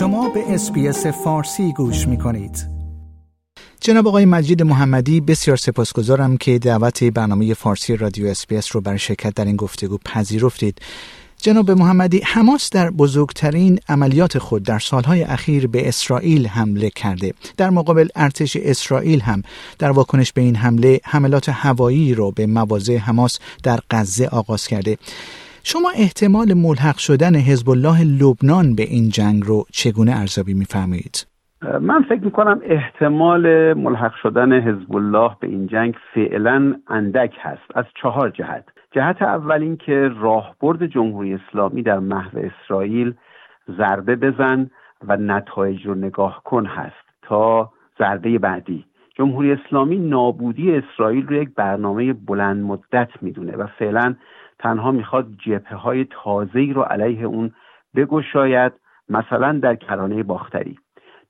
شما به SBS فارسی گوش می کنید. جناب آقای مجید محمدی بسیار سپاسگزارم که دعوت برنامه فارسی رادیو SBS رو برای شرکت در این گفتگو پذیرفتید. جناب محمدی حماس در بزرگترین عملیات خود در سالهای اخیر به اسرائیل حمله کرده در مقابل ارتش اسرائیل هم در واکنش به این حمله حملات هوایی رو به مواضع حماس در غزه آغاز کرده شما احتمال ملحق شدن حزب الله لبنان به این جنگ رو چگونه ارزیابی میفرمایید؟ من فکر می‌کنم احتمال ملحق شدن حزب الله به این جنگ فعلا اندک هست از چهار جهت. جهت اول اینکه راهبرد جمهوری اسلامی در محو اسرائیل ضربه بزن و نتایج رو نگاه کن هست تا ضربه بعدی. جمهوری اسلامی نابودی اسرائیل رو یک برنامه بلند مدت می‌دونه و فعلا تنها می‌خواد جبهه های تازه رو علیه اون بگشاید مثلا در کرانه باختری.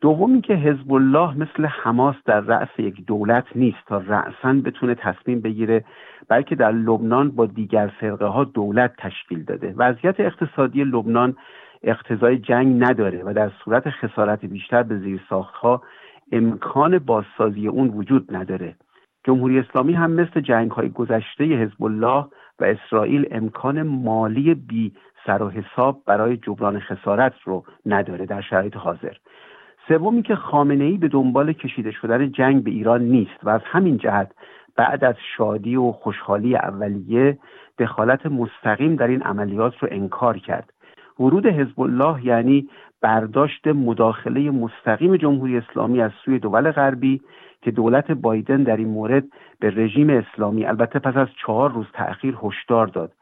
دومی که حزب الله مثل حماس در رأس یک دولت نیست تا رأسا بتونه تصمیم بگیره بلکه در لبنان با دیگر فرقه ها دولت تشکیل داده. وضعیت اقتصادی لبنان اقتضای جنگ نداره و در صورت خسارت بیشتر به زیر ها امکان بازسازی اون وجود نداره. جمهوری اسلامی هم مثل جنگ های گذشته حزب الله و اسرائیل امکان مالی بی سر و حساب برای جبران خسارت رو نداره در شرایط حاضر. سومی که خامنه ای به دنبال کشیده شدن جنگ به ایران نیست و از همین جهت بعد از شادی و خوشحالی اولیه دخالت مستقیم در این عملیات رو انکار کرد. ورود حزب الله یعنی برداشت مداخله مستقیم جمهوری اسلامی از سوی دول غربی که دولت بایدن در این مورد به رژیم اسلامی البته پس از چهار روز تأخیر هشدار داد.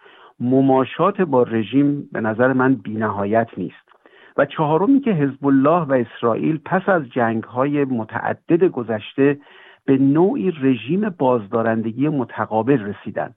مماشات با رژیم به نظر من بینهایت نیست. و چهارمی که حزب الله و اسرائیل پس از جنگ های متعدد گذشته به نوعی رژیم بازدارندگی متقابل رسیدن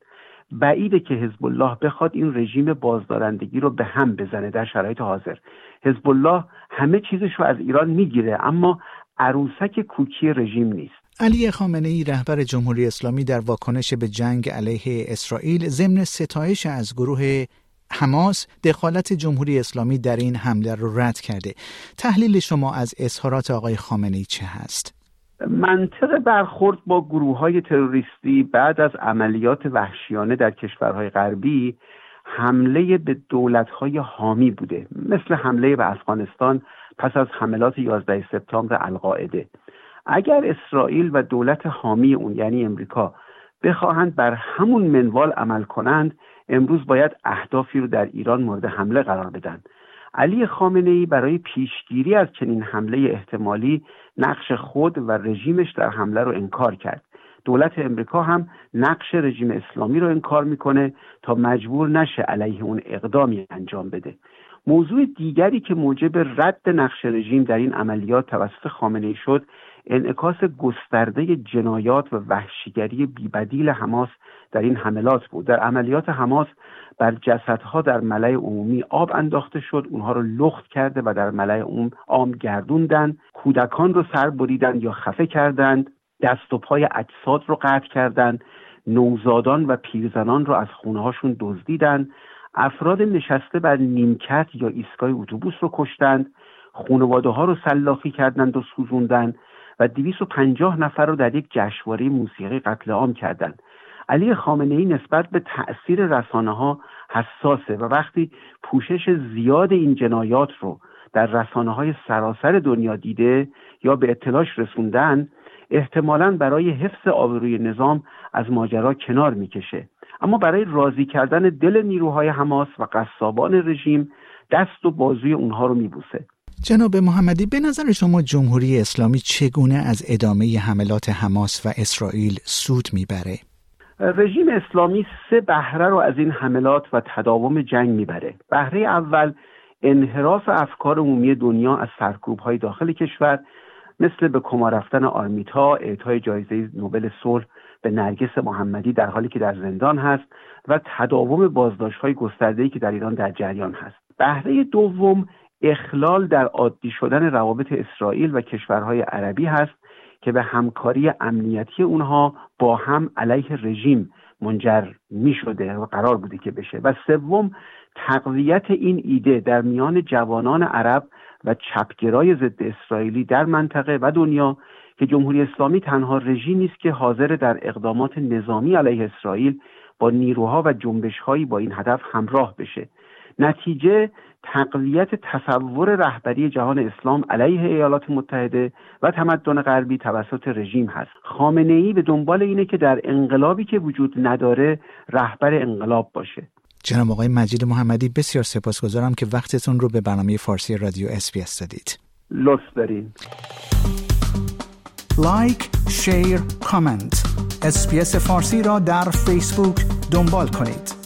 بعیده که حزب الله بخواد این رژیم بازدارندگی رو به هم بزنه در شرایط حاضر. حزب الله همه چیزش رو از ایران می‌گیره اما عروسک کوکی رژیم نیست. علی خامنه ای رهبر جمهوری اسلامی در واکنش به جنگ علیه اسرائیل ضمن ستایش از گروه حماس دخالت جمهوری اسلامی در این حمله رو رد کرده. تحلیل شما از اظهارات آقای خامنه ای چه هست؟ منطق برخورد با گروه های تروریستی بعد از عملیات وحشیانه در کشورهای غربی حمله به دولت های حامی بوده مثل حمله به افغانستان پس از حملات 11 سپتامبر القاعده. اگر اسرائیل و دولت حامی اون یعنی امریکا بخواهند بر همون منوال عمل کنند امروز باید اهدافی رو در ایران مورد حمله قرار بدن. علی خامنه ای برای پیشگیری از چنین حمله احتمالی نقش خود و رژیمش در حمله رو انکار کرد. دولت امریکا هم نقش رژیم اسلامی رو انکار می‌کنه تا مجبور نشه علیه اون اقدامی انجام بده. موضوع دیگری که موجب رد نقش رژیم در این عملیات توسط خامنه ای شد انعکاس گسترده جنایات و وحشیگری بیبدیل حماس در این حملات بود. در عملیات حماس بر جسدها در ملای عمومی آب انداخته شد. اونها رو لخت کرده و در عموم عام گردوندن. کودکان رو سر بریدند یا خفه کردند. دست و پای اجساد رو قطع کردند. نوزادان و پیرزنان رو از خونه هاشون دزدیدند. افراد نشسته بر نیمکت یا ایستگاه اتوبوس رو کشتند. خانواده ها رو سلاخی کردند و سوزوندند. و 250 نفر رو در یک جشنواره موسیقی قتل عام کردند علی خامنه ای نسبت به تأثیر رسانه ها حساسه و وقتی پوشش زیاد این جنایات رو در رسانه های سراسر دنیا دیده یا به اطلاعش رسوندن احتمالا برای حفظ آبروی نظام از ماجرا کنار می‌کشه. اما برای راضی کردن دل نیروهای حماس و قصابان رژیم دست و بازوی اونها رو میبوسه. جناب محمدی به نظر شما جمهوری اسلامی چگونه از ادامه حملات حماس و اسرائیل سود می‌بره؟ رژیم اسلامی سه بهره رو از این حملات و تداوم جنگ می‌بره بهره اول انحراف افکار عمومی دنیا از سرکوب های داخل کشور مثل به کما رفتن آرمیتا اعطای جایزه نوبل صلح به نرگس محمدی در حالی که در زندان هست و تداوم بازداشت های گسترده که در ایران در جریان هست بهره دوم اخلال در عادی شدن روابط اسرائیل و کشورهای عربی هست که به همکاری امنیتی اونها با هم علیه رژیم منجر می شده و قرار بوده که بشه. و سوم تقویت این ایده در میان جوانان عرب و چپگرای ضد اسرائیلی در منطقه و دنیا که جمهوری اسلامی تنها رژیمی است که حاضر در اقدامات نظامی علیه اسرائیل با نیروها و جنبشهایی با این هدف همراه بشه. نتیجه تقویت تصور رهبری جهان اسلام علیه ایالات متحده و تمدن غربی توسط رژیم هست. خامنه ای به دنبال اینه که در انقلابی که وجود نداره رهبر انقلاب باشه. جناب آقای مجید محمدی بسیار سپاسگزارم که وقتتون رو به برنامه فارسی رادیو SBS دادید. لطف دارین. like، share، comment. SBS فارسی را در فیسبوک دنبال کنید.